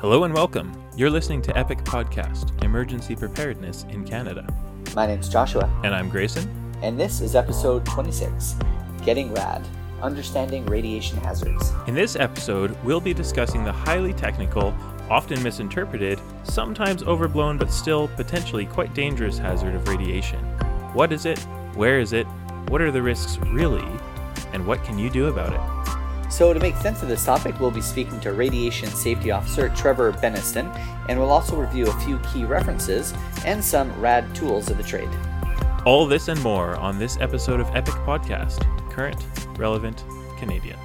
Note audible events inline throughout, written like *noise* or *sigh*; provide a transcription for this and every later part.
Hello and welcome. You're listening to Epic Podcast Emergency Preparedness in Canada. My name's Joshua, And I'm Grayson. and this is episode 26 Getting Rad Understanding Radiation Hazards. In this episode, we'll be discussing the highly technical, often misinterpreted, sometimes overblown, but still potentially quite dangerous hazard of radiation. What is it? Where is it? What are the risks really? And what can you do about it? So, to make sense of this topic, we'll be speaking to Radiation Safety Officer Trevor Beniston, and we'll also review a few key references and some rad tools of the trade. All this and more on this episode of Epic Podcast Current, Relevant, Canadian.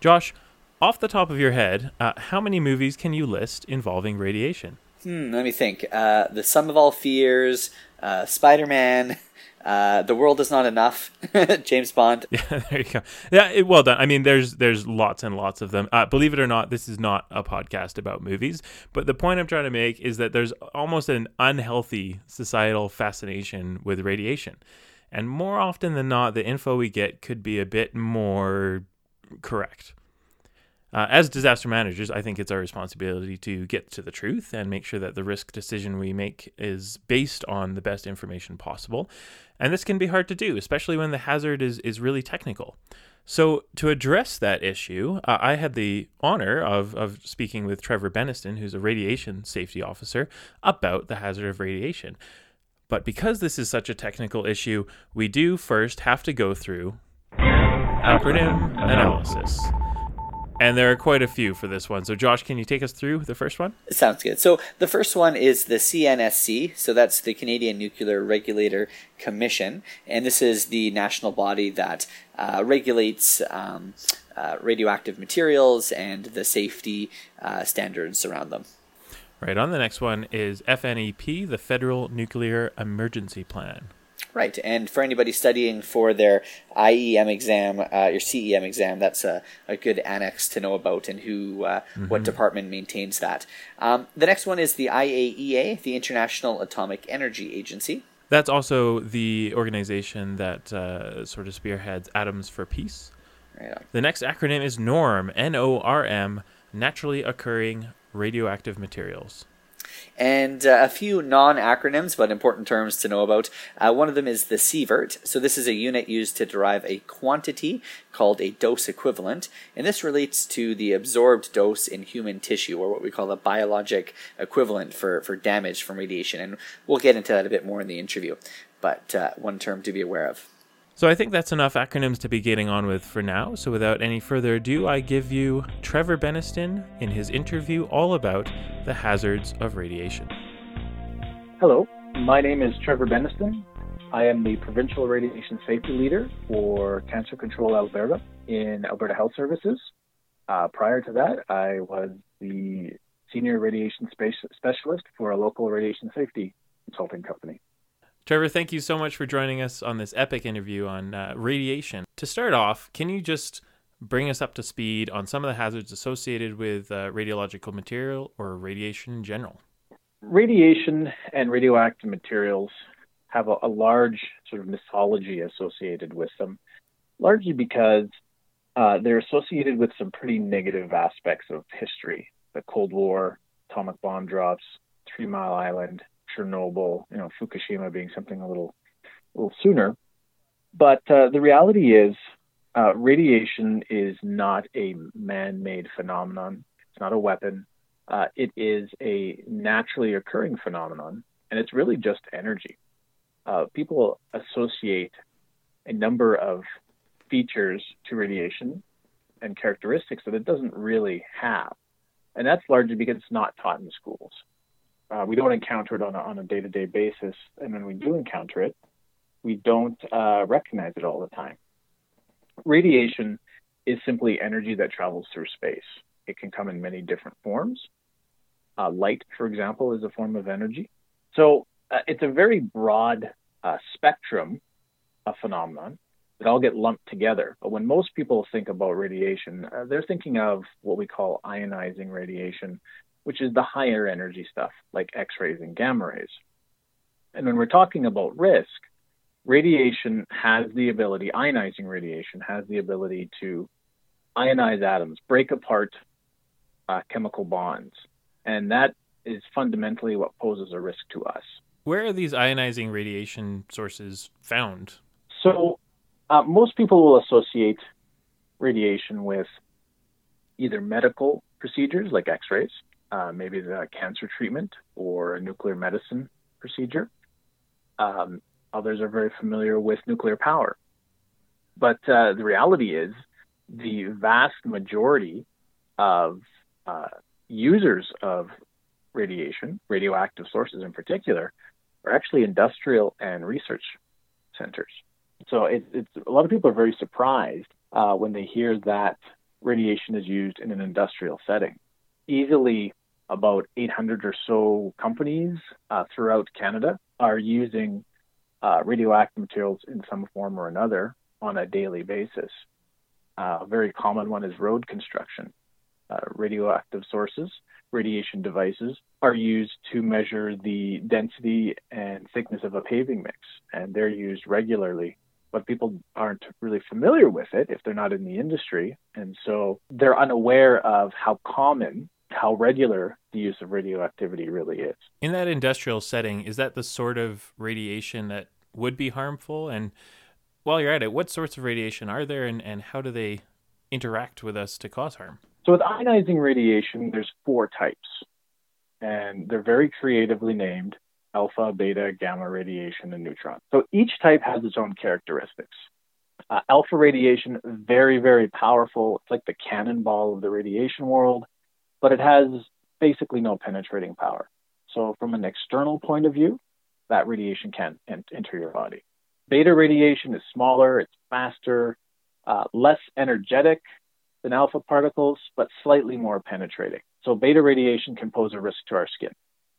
Josh, off the top of your head, uh, how many movies can you list involving radiation? Hmm, let me think. Uh, the Sum of All Fears, uh, Spider Man, uh, The World Is Not Enough, *laughs* James Bond. *laughs* Yeah, there you go. Yeah, well done. I mean, there's there's lots and lots of them. Uh, believe it or not, this is not a podcast about movies. But the point I'm trying to make is that there's almost an unhealthy societal fascination with radiation, and more often than not, the info we get could be a bit more correct. Uh, as disaster managers, I think it's our responsibility to get to the truth and make sure that the risk decision we make is based on the best information possible. And this can be hard to do, especially when the hazard is, is really technical. So, to address that issue, uh, I had the honor of, of speaking with Trevor Beniston, who's a radiation safety officer, about the hazard of radiation. But because this is such a technical issue, we do first have to go through acronym analysis. And there are quite a few for this one. So, Josh, can you take us through the first one? Sounds good. So the first one is the CNSC. So that's the Canadian Nuclear Regulator Commission, and this is the national body that uh, regulates um, uh, radioactive materials and the safety uh, standards around them. Right on. The next one is FNEP, the Federal Nuclear Emergency Plan. Right, and for anybody studying for their IEM exam, uh, your CEM exam, that's a, a good annex to know about and who, uh, what department maintains that. Um, the next one is the IAEA, the International Atomic Energy Agency. That's also the organization that uh, sort of spearheads Atoms for Peace. Right. The next acronym is NORM, N O R M, Naturally Occurring Radioactive Materials. And uh, a few non acronyms, but important terms to know about. Uh, one of them is the sievert. So, this is a unit used to derive a quantity called a dose equivalent. And this relates to the absorbed dose in human tissue, or what we call the biologic equivalent for, for damage from radiation. And we'll get into that a bit more in the interview. But uh, one term to be aware of. So I think that's enough acronyms to be getting on with for now. So without any further ado, I give you Trevor Beniston in his interview all about the hazards of radiation. Hello, my name is Trevor Beniston. I am the Provincial Radiation Safety Leader for Cancer Control Alberta in Alberta Health Services. Uh, prior to that, I was the Senior Radiation Specialist for a local radiation safety consulting company. Trevor, thank you so much for joining us on this epic interview on uh, radiation. To start off, can you just bring us up to speed on some of the hazards associated with uh, radiological material or radiation in general? Radiation and radioactive materials have a, a large sort of mythology associated with them, largely because uh, they're associated with some pretty negative aspects of history. The Cold War, atomic bomb drops, Three Mile Island, Chernobyl, you know, Fukushima being something a little, a little sooner. But uh, the reality is, uh, radiation is not a man-made phenomenon. It's not a weapon. Uh, it is a naturally occurring phenomenon, and it's really just energy. Uh, people associate a number of features to radiation and characteristics that it doesn't really have, and that's largely because it's not taught in schools. Uh, we don't encounter it on a, on a day-to-day basis, and when we do encounter it, we don't uh, recognize it all the time. Radiation is simply energy that travels through space. It can come in many different forms. Uh, light, for example, is a form of energy. So uh, it's a very broad uh, spectrum of phenomenon that all get lumped together. But when most people think about radiation, uh, they're thinking of what we call ionizing radiation, which is the higher energy stuff like X rays and gamma rays. And when we're talking about risk, radiation has the ability, ionizing radiation has the ability to ionize atoms, break apart uh, chemical bonds. And that is fundamentally what poses a risk to us. Where are these ionizing radiation sources found? So, uh, most people will associate radiation with either medical procedures like x rays, uh, maybe the cancer treatment or a nuclear medicine procedure. Um, others are very familiar with nuclear power. But uh, the reality is, the vast majority of uh, users of radiation, radioactive sources in particular, are actually industrial and research centers. So it, it's a lot of people are very surprised uh, when they hear that radiation is used in an industrial setting. Easily, about 800 or so companies uh, throughout Canada are using uh, radioactive materials in some form or another on a daily basis. Uh, a very common one is road construction. Uh, radioactive sources, radiation devices, are used to measure the density and thickness of a paving mix, and they're used regularly. But people aren't really familiar with it if they're not in the industry, and so they're unaware of how common, how regular the use of radioactivity really is. In that industrial setting, is that the sort of radiation that would be harmful? And while you're at it, what sorts of radiation are there, and, and how do they interact with us to cause harm? So with ionizing radiation, there's four types, and they're very creatively named alpha, beta, gamma radiation, and neutron. So each type has its own characteristics. Uh, alpha radiation, very, very powerful. It's like the cannonball of the radiation world, but it has basically no penetrating power. So from an external point of view, that radiation can enter your body. Beta radiation is smaller, it's faster, uh, less energetic, than alpha particles, but slightly more penetrating. So beta radiation can pose a risk to our skin.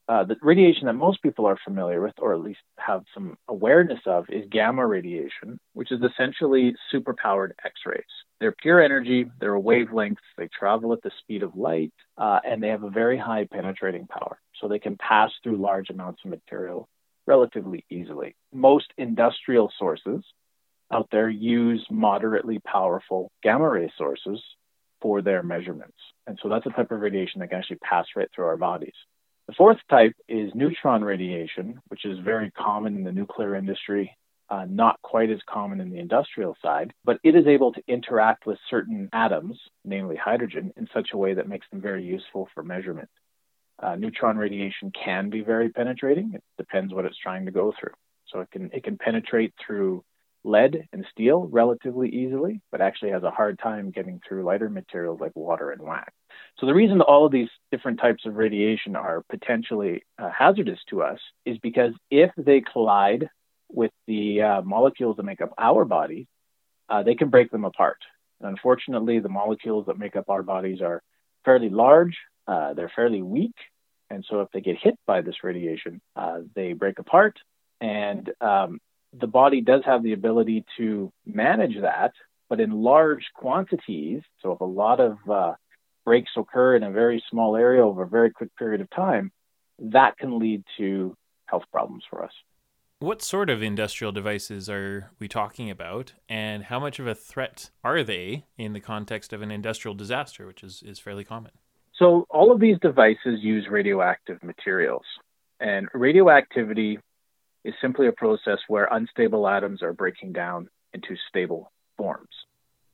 Uh, the radiation that most people are familiar with, or at least have some awareness of, is gamma radiation, which is essentially superpowered X rays. They're pure energy, they're a wavelength, they travel at the speed of light, uh, and they have a very high penetrating power. So they can pass through large amounts of material relatively easily. Most industrial sources out there use moderately powerful gamma ray sources for their measurements. And so that's a type of radiation that can actually pass right through our bodies. The fourth type is neutron radiation, which is very common in the nuclear industry, uh, not quite as common in the industrial side, but it is able to interact with certain atoms, namely hydrogen, in such a way that makes them very useful for measurement. Uh, neutron radiation can be very penetrating. It depends what it's trying to go through. So it can it can penetrate through lead and steel relatively easily, but actually has a hard time getting through lighter materials like water and wax. So the reason all of these different types of radiation are potentially uh, hazardous to us is because if they collide with the uh, molecules that make up our bodies, uh, they can break them apart. And unfortunately, the molecules that make up our bodies are fairly large, uh, they're fairly weak, and so if they get hit by this radiation, uh, they break apart. And um, the body does have the ability to manage that, but in large quantities. So if a lot of uh, breaks occur in a very small area over a very quick period of time, that can lead to health problems for us. What sort of industrial devices are we talking about, and how much of a threat are they in the context of an industrial disaster, which is, is fairly common? So, all of these devices use radioactive materials, and radioactivity is simply a process where unstable atoms are breaking down into stable forms.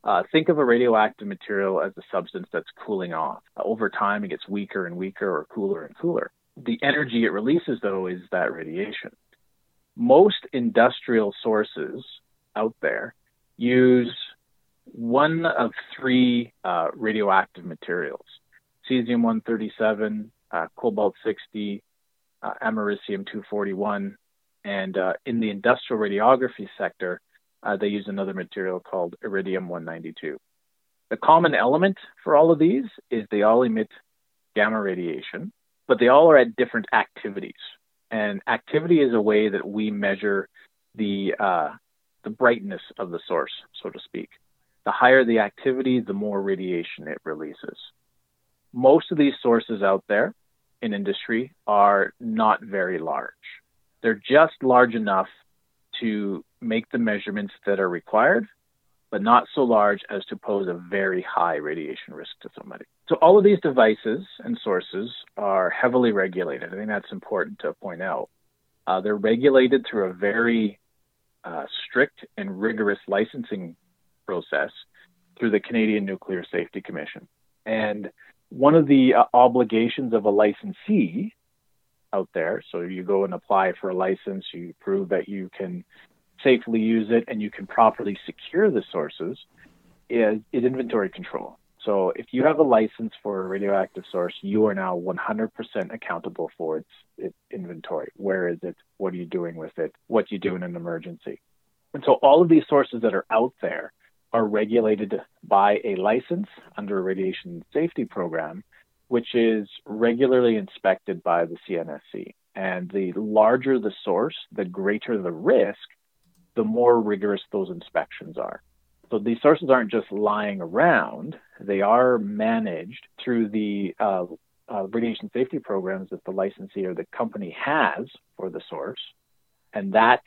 Uh, think of a radioactive material as a substance that's cooling off. Over time, it gets weaker and weaker or cooler and cooler. The energy it releases, though, is that radiation. Most industrial sources out there use one of three uh, radioactive materials cesium 137, uh, cobalt 60, uh, americium 241, and uh, in the industrial radiography sector, uh, they use another material called iridium 192. The common element for all of these is they all emit gamma radiation, but they all are at different activities. And activity is a way that we measure the uh, the brightness of the source, so to speak. The higher the activity, the more radiation it releases. Most of these sources out there in industry are not very large. They're just large enough to make the measurements that are required, but not so large as to pose a very high radiation risk to somebody. So all of these devices and sources are heavily regulated. I think that's important to point out. Uh, they're regulated through a very uh, strict and rigorous licensing process through the Canadian Nuclear Safety Commission. And one of the uh, obligations of a licensee out there, so you go and apply for a license, you prove that you can safely use it and you can properly secure the sources, is, is inventory control. So if you have a license for a radioactive source, you are now 100% accountable for its, its inventory. Where is it? What are you doing with it? What do you do in an emergency? And so all of these sources that are out there are regulated by a license under a radiation safety program, which is regularly inspected by the CNSC. And the larger the source, the greater the risk, the more rigorous those inspections are. So these sources aren't just lying around, they are managed through the uh, uh, radiation safety programs that the licensee or the company has for the source. And that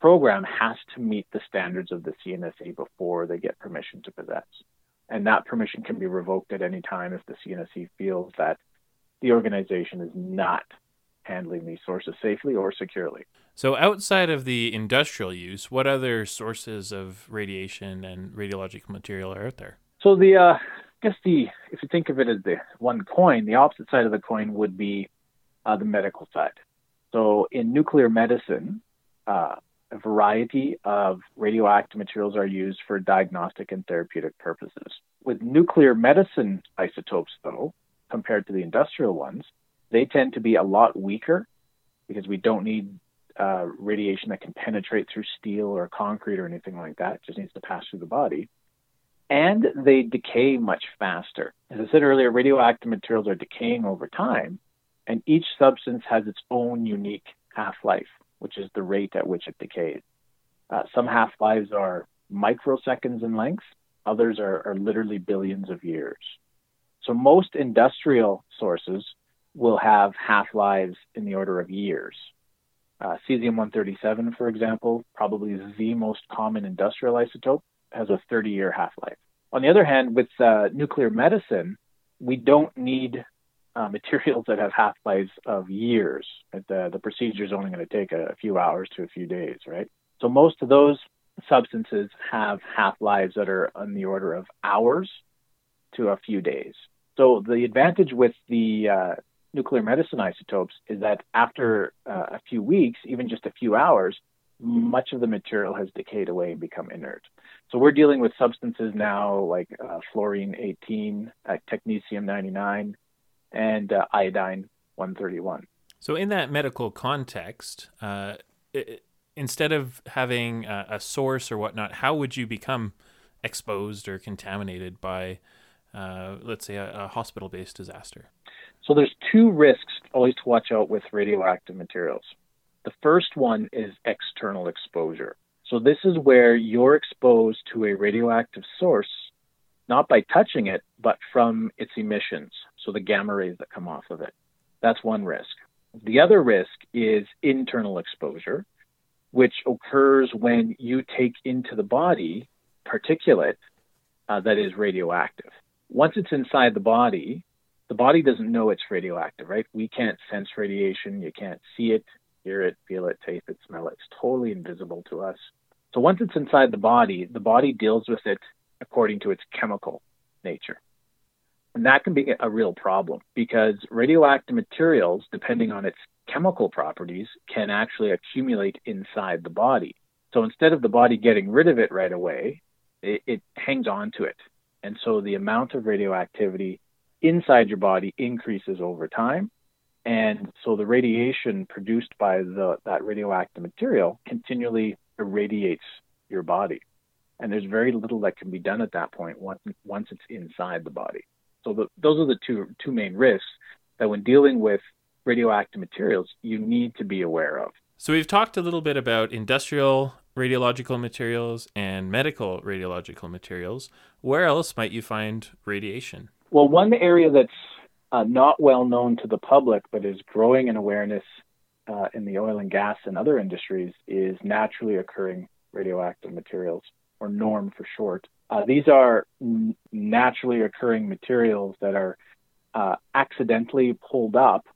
program has to meet the standards of the CNSC before they get permission to possess. And that permission can be revoked at any time if the CNSC feels that the organization is not handling these sources safely or securely. So, outside of the industrial use, what other sources of radiation and radiological material are out there? So, the uh, I guess the if you think of it as the one coin, the opposite side of the coin would be uh, the medical side. So, in nuclear medicine, uh, a variety of radioactive materials are used for diagnostic and therapeutic purposes. With nuclear medicine isotopes, though, compared to the industrial ones, they tend to be a lot weaker because we don't need uh, radiation that can penetrate through steel or concrete or anything like that. It just needs to pass through the body. And they decay much faster. As I said earlier, radioactive materials are decaying over time, and each substance has its own unique half life which is the rate at which it decays. Uh, some half lives are microseconds in length, others are, are literally billions of years. So most industrial sources will have half lives in the order of years. Uh, cesium 137, for example, probably the most common industrial isotope, has a 30 year half life. On the other hand, with uh, nuclear medicine, we don't need uh, *laughs* materials that have half lives of years. The, the procedure is only going to take a, a few hours to a few days, right? So most of those substances have half lives that are on the order of hours to a few days. So the advantage with the uh, nuclear medicine isotopes is that after uh, a few weeks, even just a few hours, much of the material has decayed away and become inert. So we're dealing with substances now like uh, fluorine 18, uh, technetium 99, and uh, iodine 131. So, in that medical context, uh, it, instead of having a, a, source or whatnot, how would you become exposed or contaminated by, uh, let's say, a, a hospital based disaster? So, there's two risks always to watch out with radioactive materials. The first one is external exposure. So, this is where you're exposed to a radioactive source not by touching it, but from its emissions, so the gamma rays that come off of it. That's one risk. The other risk is internal exposure, which occurs when you take into the body particulate uh, that is radioactive. Once it's inside the body, the body doesn't know it's radioactive, right? We can't sense radiation. You can't see it, hear it, feel it, taste it, smell it. It's totally invisible to us. So once it's inside the body, the body deals with it according to its chemical nature. And that can be a real problem because radioactive materials, depending on its chemical properties, can actually accumulate inside the body. So instead of the body getting rid of it right away, it, it hangs on to it. And so the amount of radioactivity inside your body increases over time. And so the radiation produced by the, that radioactive material continually irradiates your body and there's very little that can be done at that point once once it's inside the body. So the, those are the two two main risks that when dealing with radioactive materials you need to be aware of. So we've talked a little bit about industrial radiological materials and medical radiological materials. Where else might you find radiation? Well, one area that's uh, not well known to the public but is growing in awareness uh, in the oil and gas and other industries is naturally occurring radioactive materials, or NORM for short. Uh, these are n- naturally occurring materials that are uh, accidentally pulled up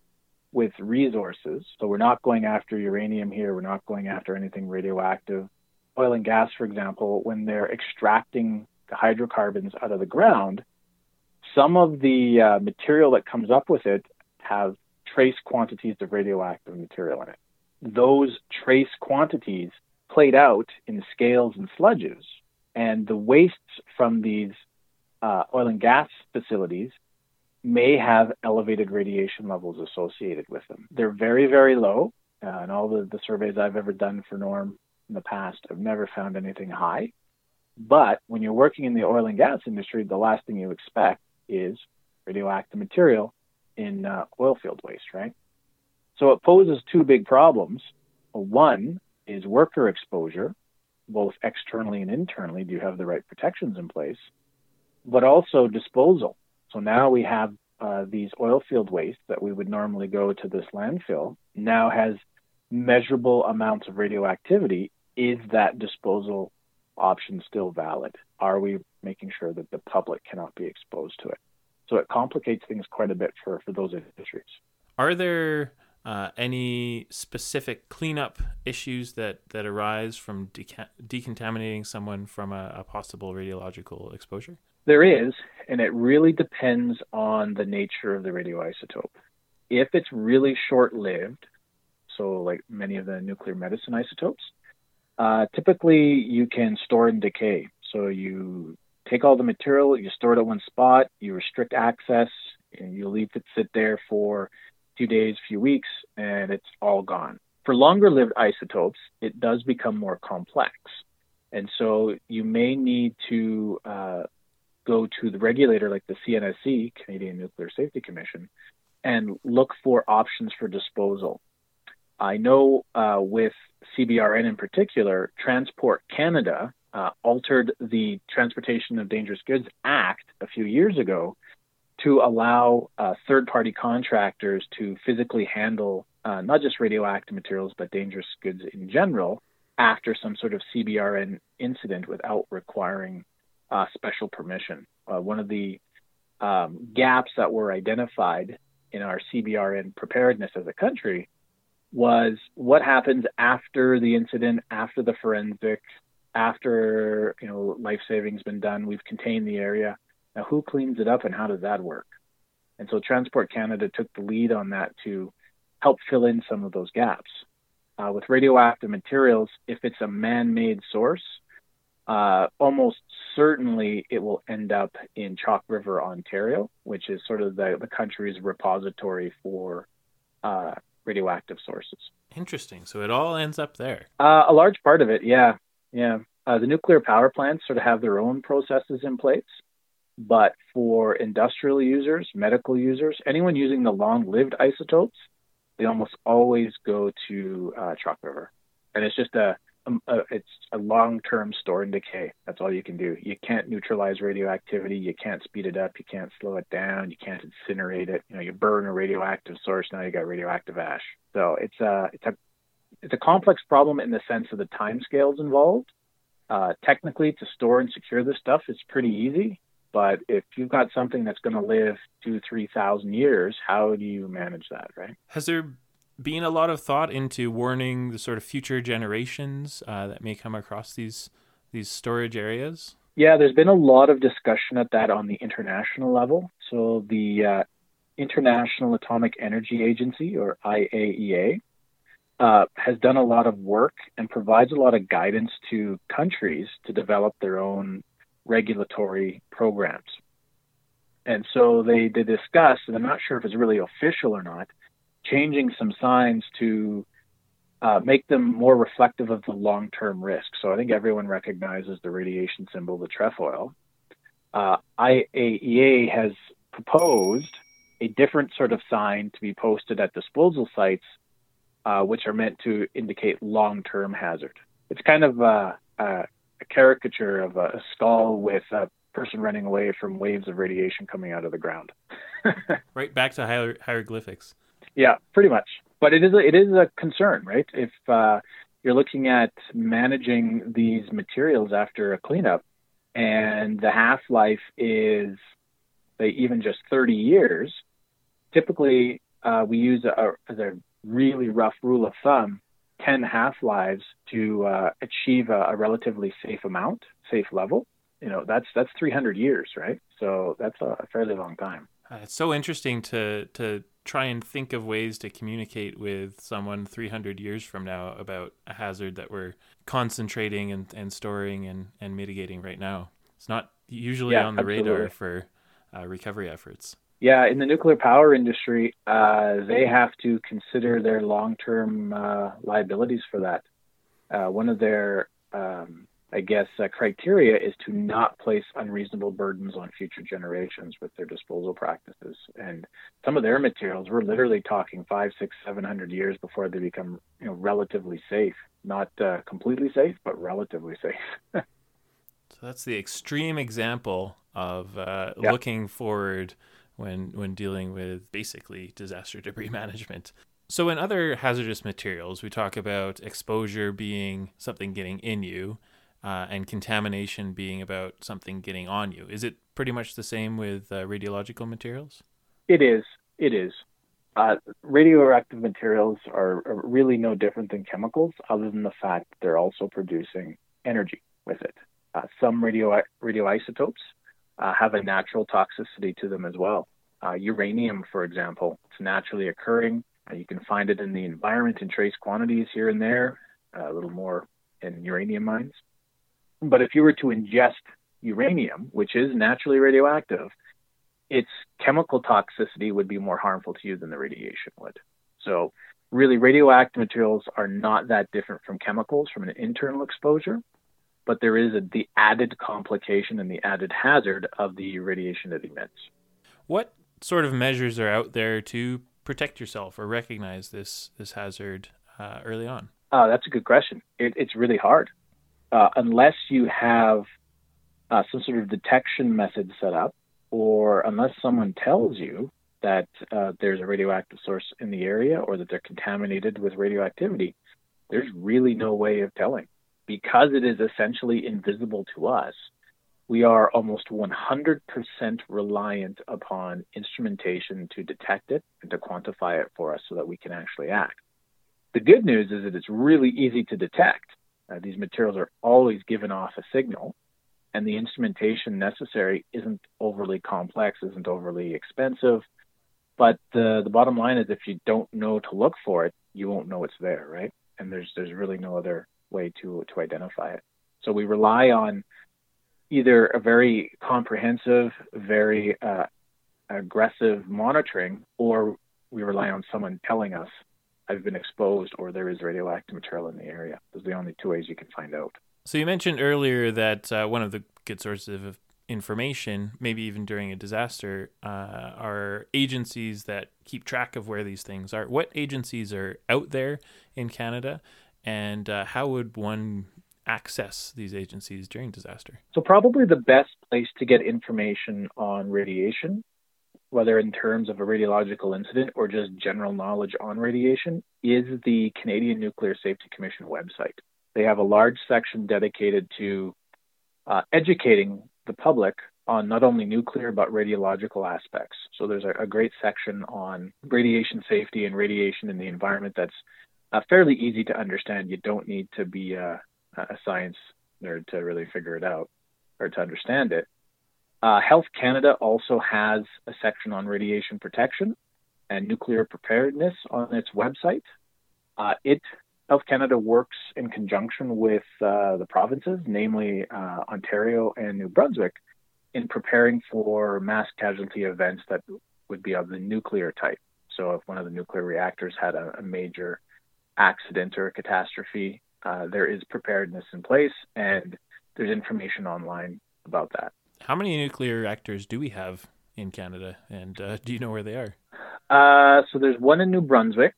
with resources. So we're not going after uranium here. We're not going after anything radioactive. Oil and gas, for example, when they're extracting the hydrocarbons out of the ground, some of the uh, material that comes up with it have trace quantities of radioactive material in it. Those trace quantities played out in scales and sludges, and the wastes from these uh, oil and gas facilities may have elevated radiation levels associated with them. They're very, very low. Uh, and all the, the surveys I've ever done for NORM in the past, I've never found anything high. But when you're working in the oil and gas industry, the last thing you expect is radioactive material in uh, oil field waste, right? So it poses two big problems. One is worker exposure, both externally and internally. Do you have the right protections in place? But also disposal. So now we have uh, these oil field waste that we would normally go to this landfill now has measurable amounts of radioactivity. Is that disposal option still valid? Are we making sure that the public cannot be exposed to it? So it complicates things quite a bit for, for those industries. Are there uh, any specific cleanup issues that, that arise from deca- decontaminating someone from a, a possible radiological exposure? There is, and it really depends on the nature of the radioisotope. If it's really short lived, so like many of the nuclear medicine isotopes, uh, typically you can store and decay. So you take all the material, you store it at one spot, you restrict access, and you leave it sit there for a few days, a few weeks, and it's all gone. For longer lived isotopes, it does become more complex. And so you may need to uh, go to the regulator like the CNSC, Canadian Nuclear Safety Commission, and look for options for disposal. I know uh, with CBRN in particular, Transport Canada uh, altered the Transportation of Dangerous Goods Act a few years ago to allow uh, third party contractors to physically handle uh, not just radioactive materials, but dangerous goods in general after some sort of CBRN incident without requiring uh, special permission. Uh, one of the um, gaps that were identified in our CBRN preparedness as a country was what happens after the incident, after the forensic, after you know life saving's been done, we've contained the area. Now, who cleans it up, and how does that work? And so, Transport Canada took the lead on that to help fill in some of those gaps. Uh, with radioactive materials, if it's a man-made source, uh, almost certainly it will end up in Chalk River, Ontario, which is sort of the, the country's repository for uh, radioactive sources. Interesting. So it all ends up there. Uh, a large part of it, yeah, yeah. Uh, the nuclear power plants sort of have their own processes in place, but for industrial users, medical users, anyone using the long-lived isotopes, they almost always go to uh, Chalk River, and it's just a um, uh, it's a long-term store and decay. That's all you can do. You can't neutralize radioactivity. You can't speed it up. You can't slow it down. You can't incinerate it. You know, you burn a radioactive source. Now you got radioactive ash. So it's a it's a it's a complex problem in the sense of the time scales involved. Uh, technically, to store and secure this stuff is pretty easy. But if you've got something that's going to live two, three thousand years, how do you manage that, right? Has there been a lot of thought into warning the sort of future generations uh, that may come across these these storage areas? Yeah, there's been a lot of discussion at that on the international level. So the uh, International Atomic Energy Agency, or IAEA, uh, has done a lot of work and provides a lot of guidance to countries to develop their own regulatory programs. And so they, they discussed, and I'm not sure if it's really official or not, changing some signs to uh, make them more reflective of the long-term risk. So I think everyone recognizes the radiation symbol, the trefoil. Uh, IAEA has proposed a different sort of sign to be posted at disposal sites, uh, which are meant to indicate long-term hazard. It's kind of a, a, a caricature of a skull with a person running away from waves of radiation coming out of the ground. *laughs* right back to hier- hieroglyphics. Yeah, pretty much. But it is a, it is a concern, right? If uh, you're looking at managing these materials after a cleanup, and the half life is say even just 30 years. Typically, uh, we use a, a really rough rule of thumb 10 half lives to uh, achieve a, a, relatively safe amount, safe level. You know, that's that's 300 years, right? So that's a, fairly long time. Uh, it's so interesting to to try and think of ways to communicate with someone 300 years from now about a hazard that we're concentrating and, and storing and, and mitigating right now. It's not usually yeah, on the absolutely. radar for uh, recovery efforts. Yeah, in the nuclear power industry, uh, they have to consider their long term uh, liabilities for that. Uh, one of their um, I guess, uh, criteria is to not place unreasonable burdens on future generations with their disposal practices. And some of their materials, we're literally talking five, six, seven hundred years before they become, you know, relatively safe. Not uh, completely safe, but relatively safe. *laughs* so that's the extreme example of uh, yeah. looking forward when when dealing with basically disaster *laughs* debris management. So in other hazardous materials, we talk about exposure being something getting in you uh, and contamination being about something getting on you. Is it pretty much the same with uh, radiological materials? It is. It is. Uh, radioactive materials are, are, really no different than chemicals, other than the fact that they're also producing energy with it. Uh, some radio radioisotopes uh, have a natural toxicity to them as well. Uh, uranium, for example, it's naturally occurring. you can find it in the environment in trace quantities here and there, a little more in uranium mines. But if you were to ingest uranium, which is naturally radioactive, its chemical toxicity would be more harmful to you than the radiation would. So, really, radioactive materials are not that different from chemicals from an internal exposure, but there is a, the added complication and the added hazard of the radiation it emits. What sort of measures are out there to protect yourself or recognize this this hazard uh, early on? Uh, that's a good question. It, it's really hard uh, unless you have uh, some sort of detection method set up, or unless someone tells you that uh, there's a radioactive source in the area or that they're contaminated with radioactivity, there's really no way of telling. Because it is essentially invisible to us, we are almost 100% reliant upon instrumentation to detect it and to quantify it for us so that we can actually act. The good news is that it's really easy to detect. Uh, these materials are always given off a signal, and the instrumentation necessary isn't overly complex, isn't overly expensive. But the the bottom line is, if you don't know to look for it, you won't know it's there, right? And there's there's really no other way to to identify it. So we rely on either a very comprehensive, very uh, aggressive monitoring, or we rely on someone telling us I've been exposed or there is radioactive material in the area. Those are the only two ways you can find out. So you mentioned earlier that uh, one of the good sources of information, maybe even during a disaster, uh, are agencies that keep track of where these things are. What agencies are out there in Canada, and uh, how would one access these agencies during disaster? So, probably the best place to get information on radiation whether in terms of a radiological incident or just general knowledge on radiation, is the Canadian Nuclear Safety Commission website. They have a large section dedicated to uh, educating the public on not only nuclear but radiological aspects. So there's a, a, great section on radiation safety and radiation in the environment that's uh, fairly easy to understand. You don't need to be a, a science nerd to really figure it out or to understand it. Uh, Health Canada also has a section on radiation protection and nuclear preparedness on its website. Uh, it Health Canada works in conjunction with uh, the provinces, namely uh, Ontario and New Brunswick, in preparing for mass casualty events that would be of the nuclear type. So, if one of the nuclear reactors had a, a major accident or a catastrophe, uh, there is preparedness in place, and there's information online about that. How many nuclear reactors do we have in Canada, and uh, do you know where they are? Uh, so there's one in New Brunswick.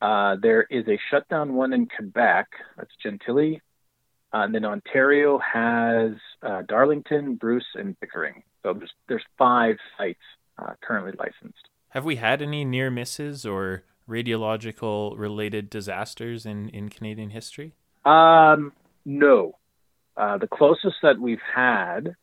Uh, there is a shutdown one in Quebec. That's Gentilly. Uh, and then Ontario has uh, Darlington, Bruce, and Pickering. So there's there's five sites uh, currently licensed. Have we had any near misses or radiological related disasters in, in Canadian history? Um, no. Uh, the closest that we've had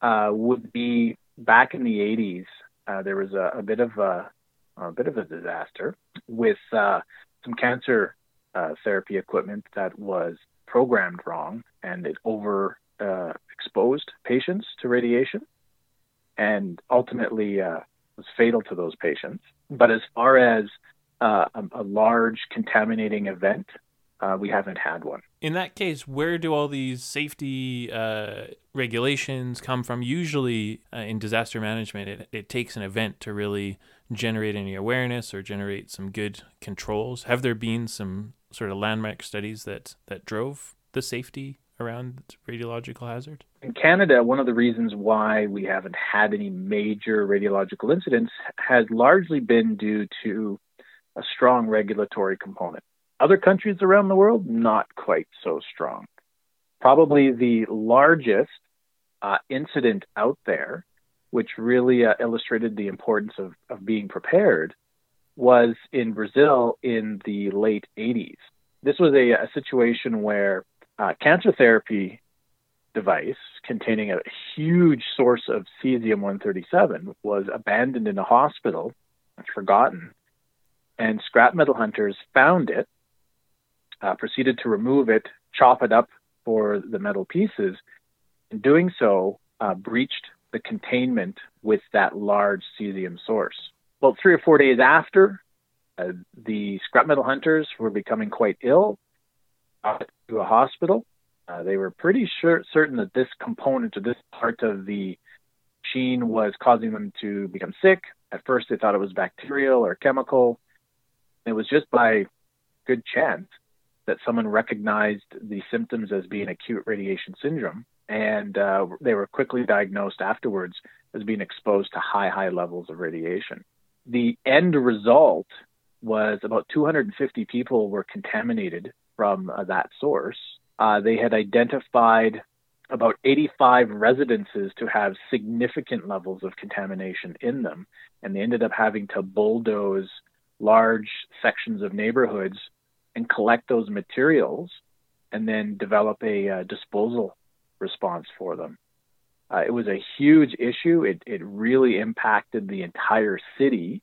uh, would be back in the 80s. Uh, there was a, a, bit of a, a bit of a disaster with uh, some cancer uh, therapy equipment that was programmed wrong and it over uh, exposed patients to radiation and ultimately was fatal to those patients. But as far as uh, a, a, large contaminating event, uh, we haven't had one. In that case, where do all these safety uh, regulations come from? Usually, uh, in disaster management, it, it takes an event to really generate any awareness or generate some good controls. Have there been some sort of landmark studies that, that drove the safety around radiological hazard? In Canada, one of the reasons why we haven't had any major radiological incidents has largely been due to a strong regulatory component. Other countries around the world, not quite so strong. Probably the largest uh, incident out there, which really uh, illustrated the importance of, of being prepared, was in Brazil in the late 80s. This was a, a situation where uh, cancer therapy device containing a huge source of cesium 137 was abandoned in a hospital, forgotten, and scrap metal hunters found it, uh, proceeded to remove it, chop it up for the metal pieces. In doing so, uh, breached the containment with that large cesium source. Well, three or four days after, uh, the scrap metal hunters were becoming quite ill got to a hospital. Uh, they were pretty sure, certain that this component or this part of the machine was causing them to become sick. At first, they thought it was bacterial or chemical. It was just by good chance that someone recognized the symptoms as being acute radiation syndrome, and uh, they were quickly diagnosed afterwards as being exposed to high, high levels of radiation. The end result was about 250 people were contaminated from uh, that source. Uh, they had identified about 85 residences to have significant levels of contamination in them, and they ended up having to bulldoze large sections of neighborhoods and collect those materials and then develop a uh, disposal response for them. Uh, it was a huge issue. It, it really impacted the entire city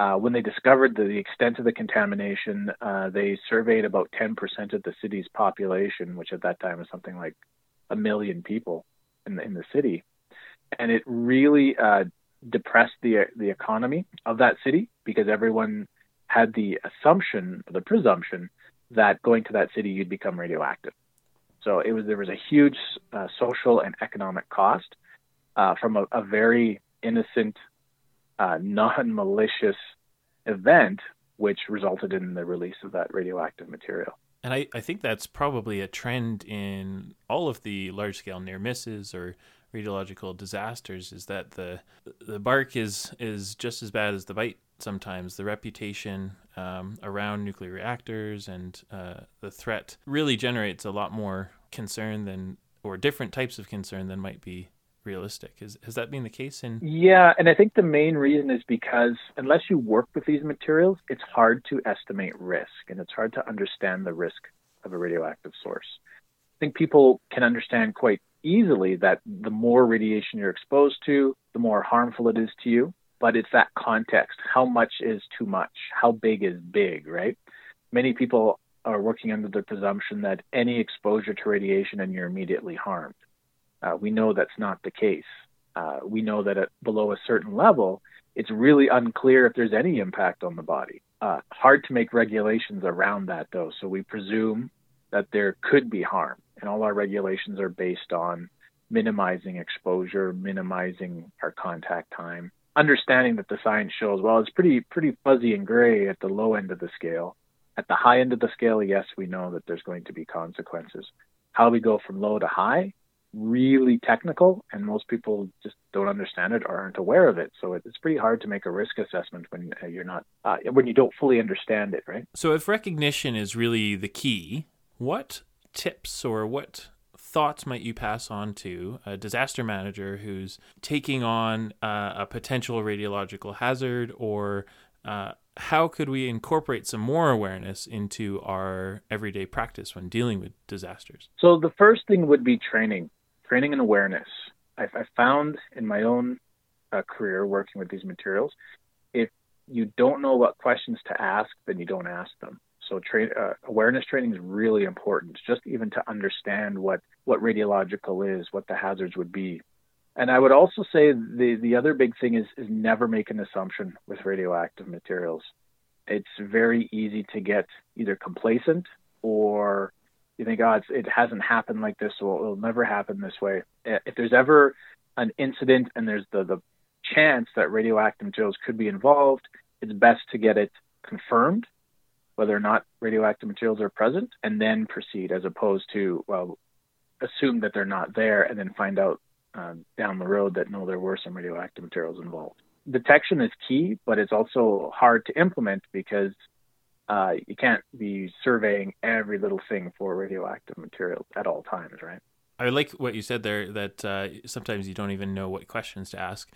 uh, when they discovered the, the, extent of the contamination, uh, they surveyed about 10% of the city's population, which at that time was something like a million people in the, in the city. And it really uh, depressed the, the economy of that city because everyone had the assumption, the presumption, that going to that city you'd become radioactive. So it was there was a huge uh, social and economic cost uh, from a, a very innocent uh, non malicious event, which resulted in the release of that radioactive material. And I, I think that's probably a trend in all of the large scale near misses or radiological disasters is that the the bark is is just as bad as the bite sometimes the reputation um, around nuclear reactors and uh, the threat really generates a lot more concern than or different types of concern than might be realistic. Is, has that been the case in? Yeah, and I think the main reason is because unless you work with these materials, it's hard to estimate risk and it's hard to understand the risk of a radioactive source. I think people can understand quite easily that the more radiation you're exposed to, the more harmful it is to you. But it's that context. How much is too much? How big is big, right? Many people are working under the presumption that any exposure to radiation and you're immediately harmed. Uh, we know that's not the case. Uh, we know that at below a certain level, it's really unclear if there's any impact on the body. Uh, hard to make regulations around that, though. So we presume that there could be harm, and all our regulations are based on minimizing exposure, minimizing our contact time, understanding that the science shows well it's pretty pretty fuzzy and gray at the low end of the scale. At the high end of the scale, yes, we know that there's going to be consequences. How we go from low to high really technical and most people just don't understand it or aren't aware of it so it's pretty hard to make a risk assessment when uh, you're not uh, when you don't fully understand it right so if recognition is really the key what tips or what thoughts might you pass on to a disaster manager who's taking on uh, a potential radiological hazard or uh, how could we incorporate some more awareness into our everyday practice when dealing with disasters? So the first thing would be training, training and awareness. I've, i found in my own uh, career working with these materials, if you don't know what questions to ask, then you don't ask them. So tra- uh, awareness training is really important, just even to understand what what radiological is, what the hazards would be. And I would also say the the other big thing is is never make an assumption with radioactive materials. It's very easy to get either complacent or you think, oh, it hasn't happened like this, so it'll never happen this way. If there's ever an incident and there's the, the chance that radioactive materials could be involved, it's best to get it confirmed whether or not radioactive materials are present and then proceed as opposed to, well, assume that they're not there and then find out uh, down the road that no, there were some radioactive materials involved. Detection is key, but it's also hard to implement because uh, you can't be surveying every little thing for radioactive materials at all times, right? I like what you said there that uh, sometimes you don't even know what questions to ask.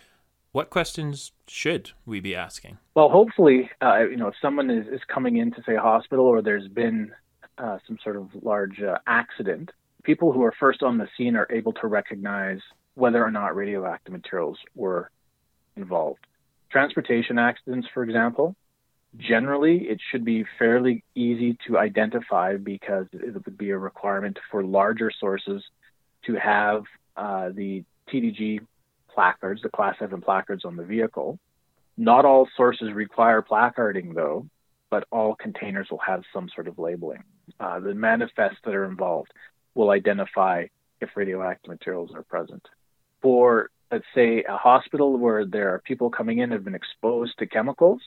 What questions should we be asking? Well, hopefully, uh, you know, if someone is, is coming into, say, a hospital or there's been uh, some sort of large uh, accident, people who are first on the scene are able to recognize whether or not radioactive materials were involved. Transportation accidents, for example, generally it should be fairly easy to identify because it would be a requirement for larger sources to have uh, the TDG placards, the Class 7 placards on the vehicle. Not all sources require placarding, though, but all containers will have some sort of labeling. Uh, the manifests that are involved will identify if radioactive materials are present. For, let's say, a hospital where there are people coming in who have been exposed to chemicals,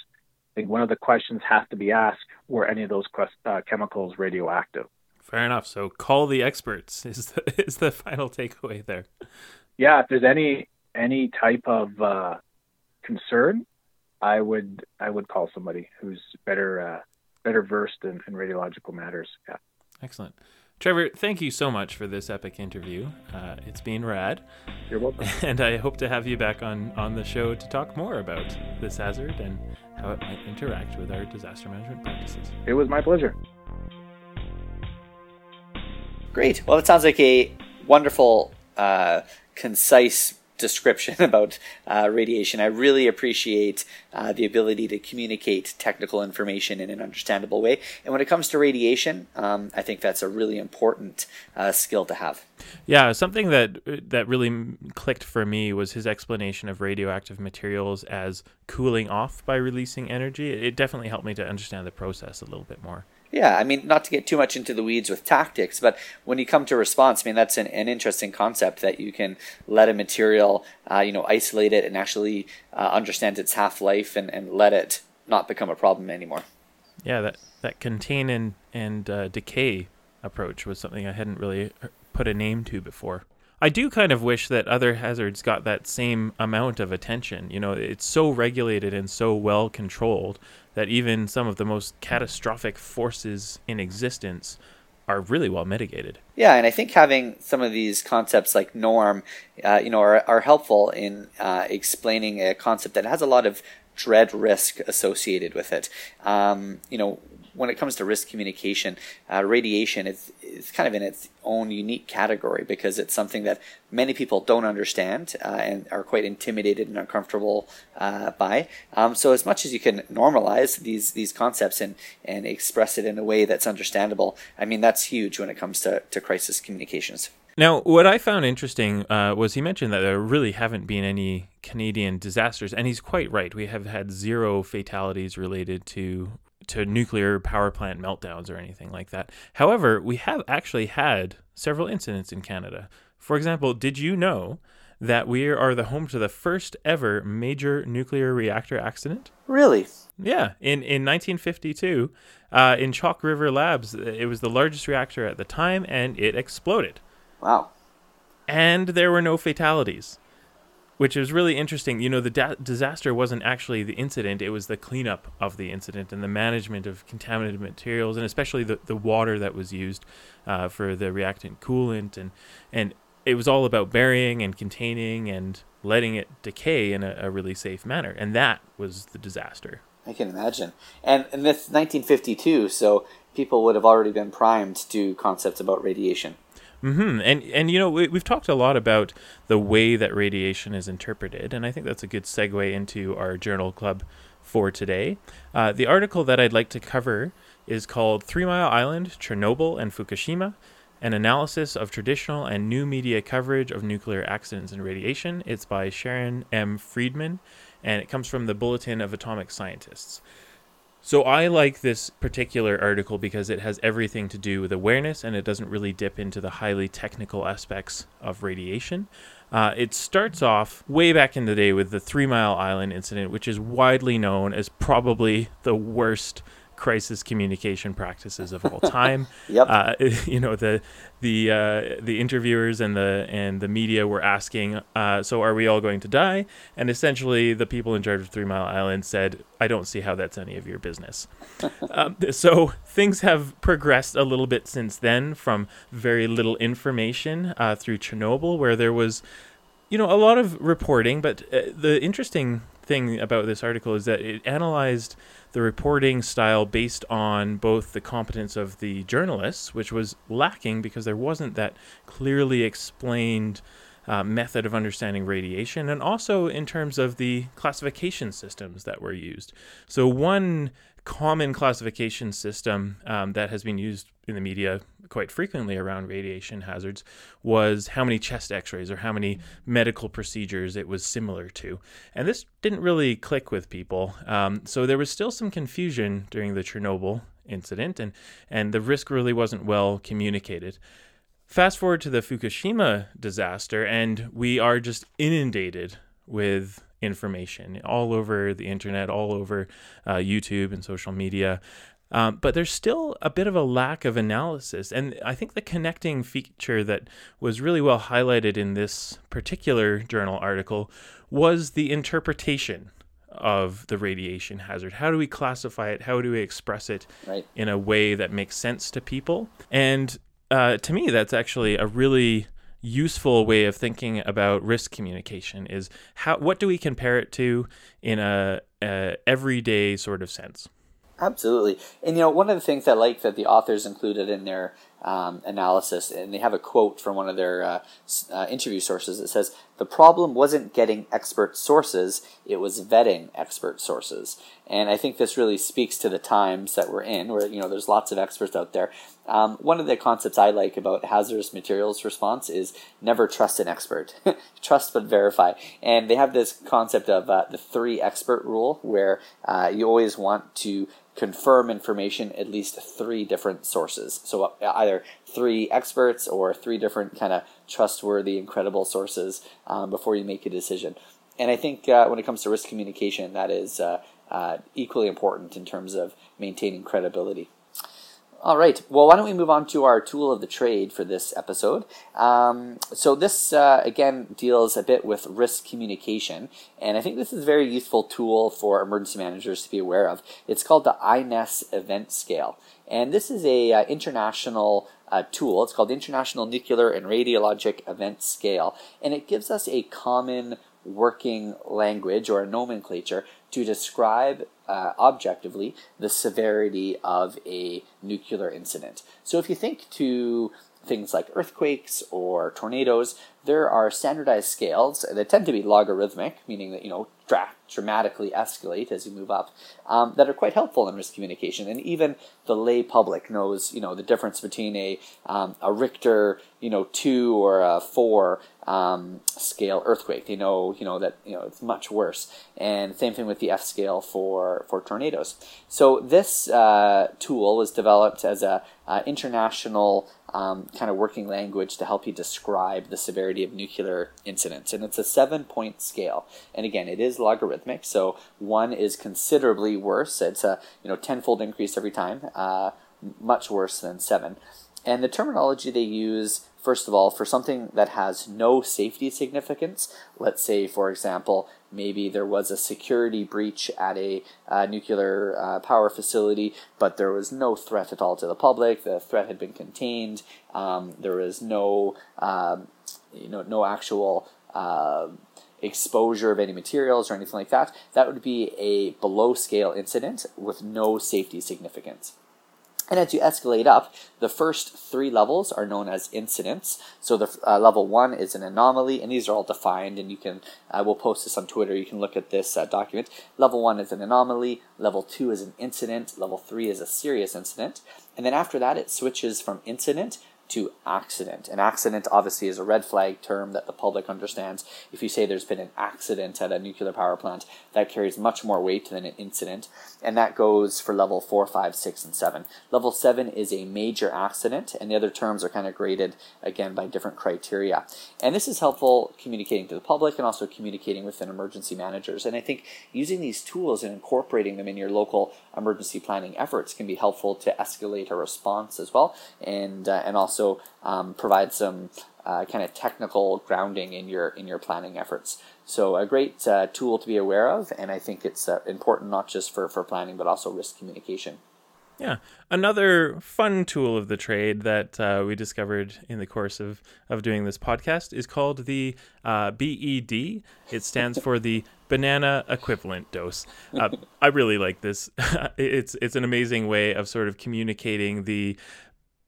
I think one of the questions has to be asked were any of those uh, chemicals radioactive? Fair enough. So call the experts is the, *laughs* is the final takeaway there. Yeah, if there's any any type of uh, concern, I would I would call somebody who's better uh, better versed in, in radiological matters. Yeah. Excellent. Trevor, thank you so much for this epic interview. Uh, it's been rad. You're welcome. *laughs* And I hope to have you back on, on the show to talk more about this hazard and how it might interact with our disaster management practices. It was my pleasure. Great. Well, it sounds like a wonderful, uh, concise description *laughs* about uh, radiation. I really appreciate uh, the ability to communicate technical information in an understandable way. And when it comes to radiation, um, I think that's a really important uh, skill to have. Yeah, something that that really clicked for me was his explanation of radioactive materials as cooling off by releasing energy. It definitely helped me to understand the process a little bit more. Yeah, I mean, not to get too much into the weeds with tactics, but when you come to response, I mean, that's an, an interesting concept that you can let a material, uh, you know, isolate it and actually uh, understand its half life and, and let it not become a problem anymore. Yeah, that, that contain and, and uh, decay approach was something I hadn't really put a name to before. I do kind of wish that other hazards got that same amount of attention. You know, it's so regulated and so well controlled that even some of the most catastrophic forces in existence are really well mitigated. Yeah, and I think having some of these concepts like norm, uh, you know, are, are helpful in uh, explaining a concept that has a lot of dread risk associated with it. Um, you know, when it comes to risk communication, uh, radiation is, is kind of in its own unique category because it's something that many people don't understand uh, and are quite intimidated and uncomfortable uh, by. Um, so as much as you can normalize these these concepts and and express it in a way that's understandable, I mean that's huge when it comes to, to crisis communications. Now, what I found interesting uh, was he mentioned that there really haven't been any Canadian disasters, and he's quite right. We have had zero fatalities related to to nuclear power plant meltdowns or anything like that. However, we have actually had several incidents in Canada. For example, did you know that we are the home to the first ever major nuclear reactor accident? Really? Yeah, in in 1952, uh, in Chalk River Labs, it was the largest reactor at the time, and it exploded. Wow. And there were no fatalities which is really interesting. You know, the da- disaster wasn't actually the incident; it was the cleanup of the incident and the management of contaminated materials, and especially the, the water that was used uh, for the reactant coolant, and and it was all about burying and containing and letting it decay in a, a really safe manner, and that was the disaster. I can imagine. And and this 1952, so people would have already been primed to concepts about radiation. Mm-hmm. And and you know we, we've talked a lot about the way that radiation is interpreted, and I think that's a good segue into our journal club for today. Uh, the article that I'd like to cover is called Three Mile Island, Chernobyl, and Fukushima An Analysis of Traditional and New Media Coverage of Nuclear Accidents and Radiation. It's by Sharon M. Friedman, and it comes from the Bulletin of Atomic Scientists. So I like this particular article because it has everything to do with awareness and it doesn't really dip into the highly technical aspects of radiation. Uh, it starts off way back in the day with the Three Mile Island incident, which is widely known as probably the worst crisis communication practices of all time. *laughs* Yep. Uh, *laughs* you know the the uh, the interviewers and the and the media were asking, uh, so are we all going to die? And essentially, the people in charge of Three Mile Island said, I don't see how that's any of your business. *laughs* um, so things have progressed a little bit since then, from very little information uh, through Chernobyl, where there was, you know, a lot of reporting. But uh, the interesting thing about this article is that it analyzed the reporting style based on both the competence of the journalists, which was lacking because there wasn't that clearly explained uh, method of understanding radiation, and also in terms of the classification systems that were used. So, one common classification system um, that has been used in the media quite frequently around radiation hazards was how many chest x-rays or how many medical procedures it was similar to. And this didn't really click with people. Um, so there was still some confusion during the chernobyl incident and, and the risk really wasn't well communicated. Fast forward to the fukushima disaster and we are just inundated with information all over the internet, all over uh, YouTube and social media. Um, but there's still a bit of a lack of analysis. And I think the connecting feature that was really well highlighted in this particular journal article was the interpretation of the radiation hazard. How do we classify it? How do we express it Right. in a way that makes sense to people? And uh, to me, that's actually a really useful way of thinking about risk communication is how what do we compare it to in a, a everyday sort of sense Absolutely. And you know, one of the things I like that the authors included in their um, analysis, and they have a quote from one of their uh, uh, interview sources that says, The problem wasn't getting expert sources, it was vetting expert sources. And I think this really speaks to the times that we're in, where, you know, there's lots of experts out there. Um, one of the concepts I like about hazardous materials response is never trust an expert. *laughs* trust but verify. And they have this concept of uh, the three expert rule, where uh, you always want to confirm information at least three different sources. So uh, either three experts or three different kind of trustworthy, incredible sources um, before you make a decision. And I think uh, when it comes to risk communication, that is uh, uh, equally important in terms of maintaining credibility. All right. Well, why don't we move on to our tool of the trade for this episode? Um, so this uh, again deals a bit with risk communication, and I think this is a very useful tool for emergency managers to be aware of. It's called the INES Event Scale, and this is a uh, international uh, tool. It's called International Nuclear and Radiologic Event Scale, and it gives us a common working language or a nomenclature to describe uh, objectively the severity of a nuclear incident. So if you think to things like earthquakes or tornadoes, there are standardized scales that tend to be logarithmic, meaning that you know dra- dramatically escalate as you move up, um, that are quite helpful in risk communication. And even the lay public knows you know the difference between a um, a Richter you know two or a four um, scale earthquake. They know you know that you know it's much worse. And same thing with the F scale for for tornadoes. So this uh, tool was developed as a uh, international um, kind of working language to help you describe the severity of nuclear incidents. And it's a seven point scale. And again, it is logarithmic, so one is considerably worse. It's a you know tenfold increase every time, uh, much worse than seven. And the terminology they use, first of all, for something that has no safety significance, let's say, for example, maybe there was a security breach at a uh, nuclear uh, power facility, but there was no threat at all to the public. The threat had been contained. Um, there was no, um, you know, no actual. Uh, exposure of any materials or anything like that, that would be a below scale incident with no safety significance. And as you escalate up, the first three levels are known as incidents. So the uh, level one is an anomaly, and these are all defined. And you can, uh, we'll post this on Twitter. You can look at this uh, document. Level one is an anomaly. Level two is an incident. Level three is a serious incident. And then after that, it switches from incident to accident. An accident obviously is a red flag term that the public understands. If you say there's been an accident at a nuclear power plant, that carries much more weight than an incident. And that goes for level 4, 5, 6, and 7. Level 7 is a major accident, and the other terms are kind of graded again by different criteria. And this is helpful communicating to the public and also communicating within emergency managers. And I think using these tools and incorporating them in your local emergency planning efforts can be helpful to escalate a response as well and, uh, and also um, provide some uh, kind of technical grounding in your in your planning efforts. So a great uh, tool to be aware of, and I think it's uh, important not just for, for planning but also risk communication. Yeah, another fun tool of the trade that uh, we discovered in the course of, of doing this podcast is called the uh, BED. It stands for the *laughs* banana equivalent dose. Uh, I really like this. *laughs* it's it's an amazing way of sort of communicating the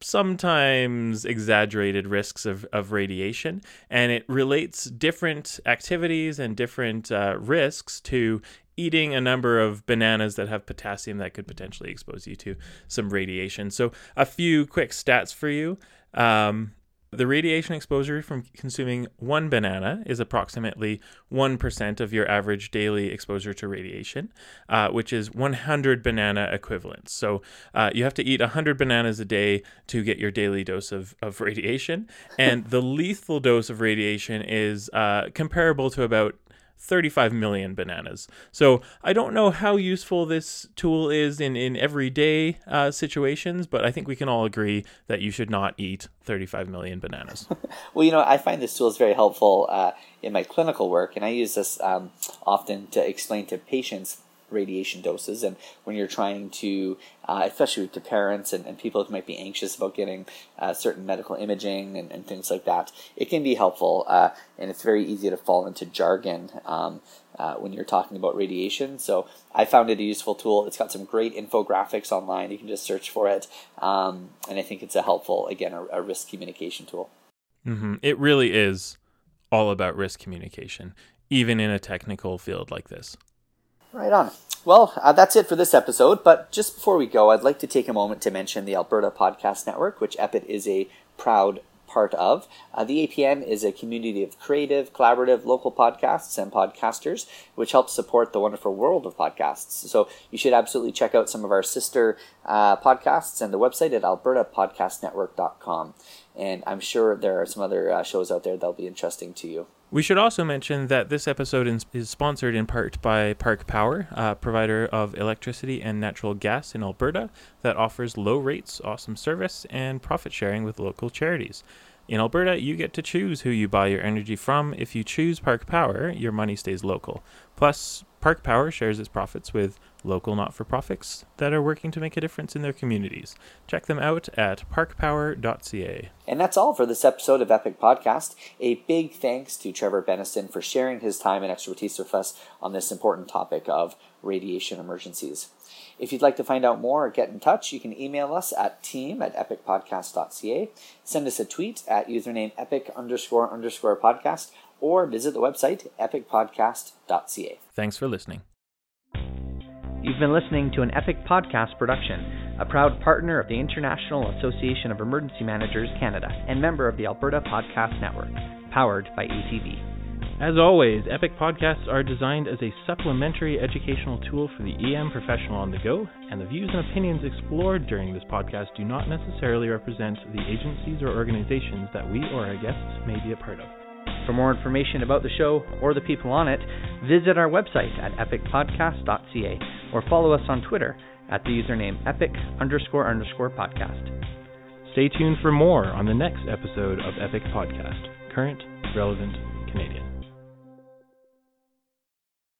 sometimes exaggerated risks of, of radiation, and it relates different activities and different uh, risks to eating a number of bananas that have potassium that could potentially expose you to some radiation. So, a few quick stats for you. Um, the radiation exposure from consuming one banana is approximately 1% of your average daily exposure to radiation, uh, which is 100 banana equivalents. So uh, you have to eat 100 bananas a day to get your daily dose of, of radiation. And the lethal dose of radiation is uh, comparable to about 35 million bananas. So I don't know how useful this tool is in, in everyday uh, situations, but I think we can all agree that you should not eat 35 million bananas. *laughs* well, you know, I find this tool is very helpful uh, in my clinical work, and I use this um, often to explain to patients radiation doses. And when you're trying to, uh, especially with to parents and, and, people who might be anxious about getting uh, certain medical imaging and, and, things like that, it can be helpful. Uh, and it's very easy to fall into jargon. Um, uh, when you're talking about radiation. So I found it a useful tool. It's got some great infographics online. You can just search for it. Um, and I think it's a helpful, again, a, a risk communication tool. Mm-hmm. It really is all about risk communication, even in a technical field like this. Right on. Well, uh, that's it for this episode. But just before we go, I'd like to take a moment to mention the Alberta Podcast Network, which EPIC is a proud part of. Uh, the APN is a community of creative, collaborative, local podcasts and podcasters, which helps support the wonderful world of podcasts. So you should absolutely check out some of our sister uh, podcasts and the website at albertapodcastnetwork.com. And I'm sure there are some other uh, shows out there that'll be interesting to you. We should also mention that this episode is sponsored in part by Park Power, a provider of electricity and natural gas in Alberta that offers low rates, awesome service, and profit sharing with local charities. In Alberta, you get to choose who you buy your energy from. If you choose Park Power, your money stays local. Plus, Park Power shares its profits with local not for profits that are working to make a difference in their communities. Check them out at parkpower.ca. And that's all for this episode of Epic Podcast. A big thanks to Trevor Beniston for sharing his time and expertise with us on this important topic of radiation emergencies. If you'd like to find out more or get in touch, you can email us at team at epicpodcast.ca, send us a tweet at username epic underscore underscore podcast, or visit the website epicpodcast.ca. Thanks for listening. You've been listening to an Epic Podcast production, a proud partner of the International Association of Emergency Managers Canada and member of the Alberta Podcast Network, powered by ATB. As always, Epic Podcasts are designed as a supplementary educational tool for the EM professional on the go, and the views and opinions explored during this podcast do not necessarily represent the agencies or organizations that we or our guests may be a part of. For more information about the show or the people on it, visit our website at epicpodcast.ca or follow us on Twitter at the username epic underscore underscore podcast. Stay tuned for more on the next episode of Epic Podcast, current, relevant, Canadian.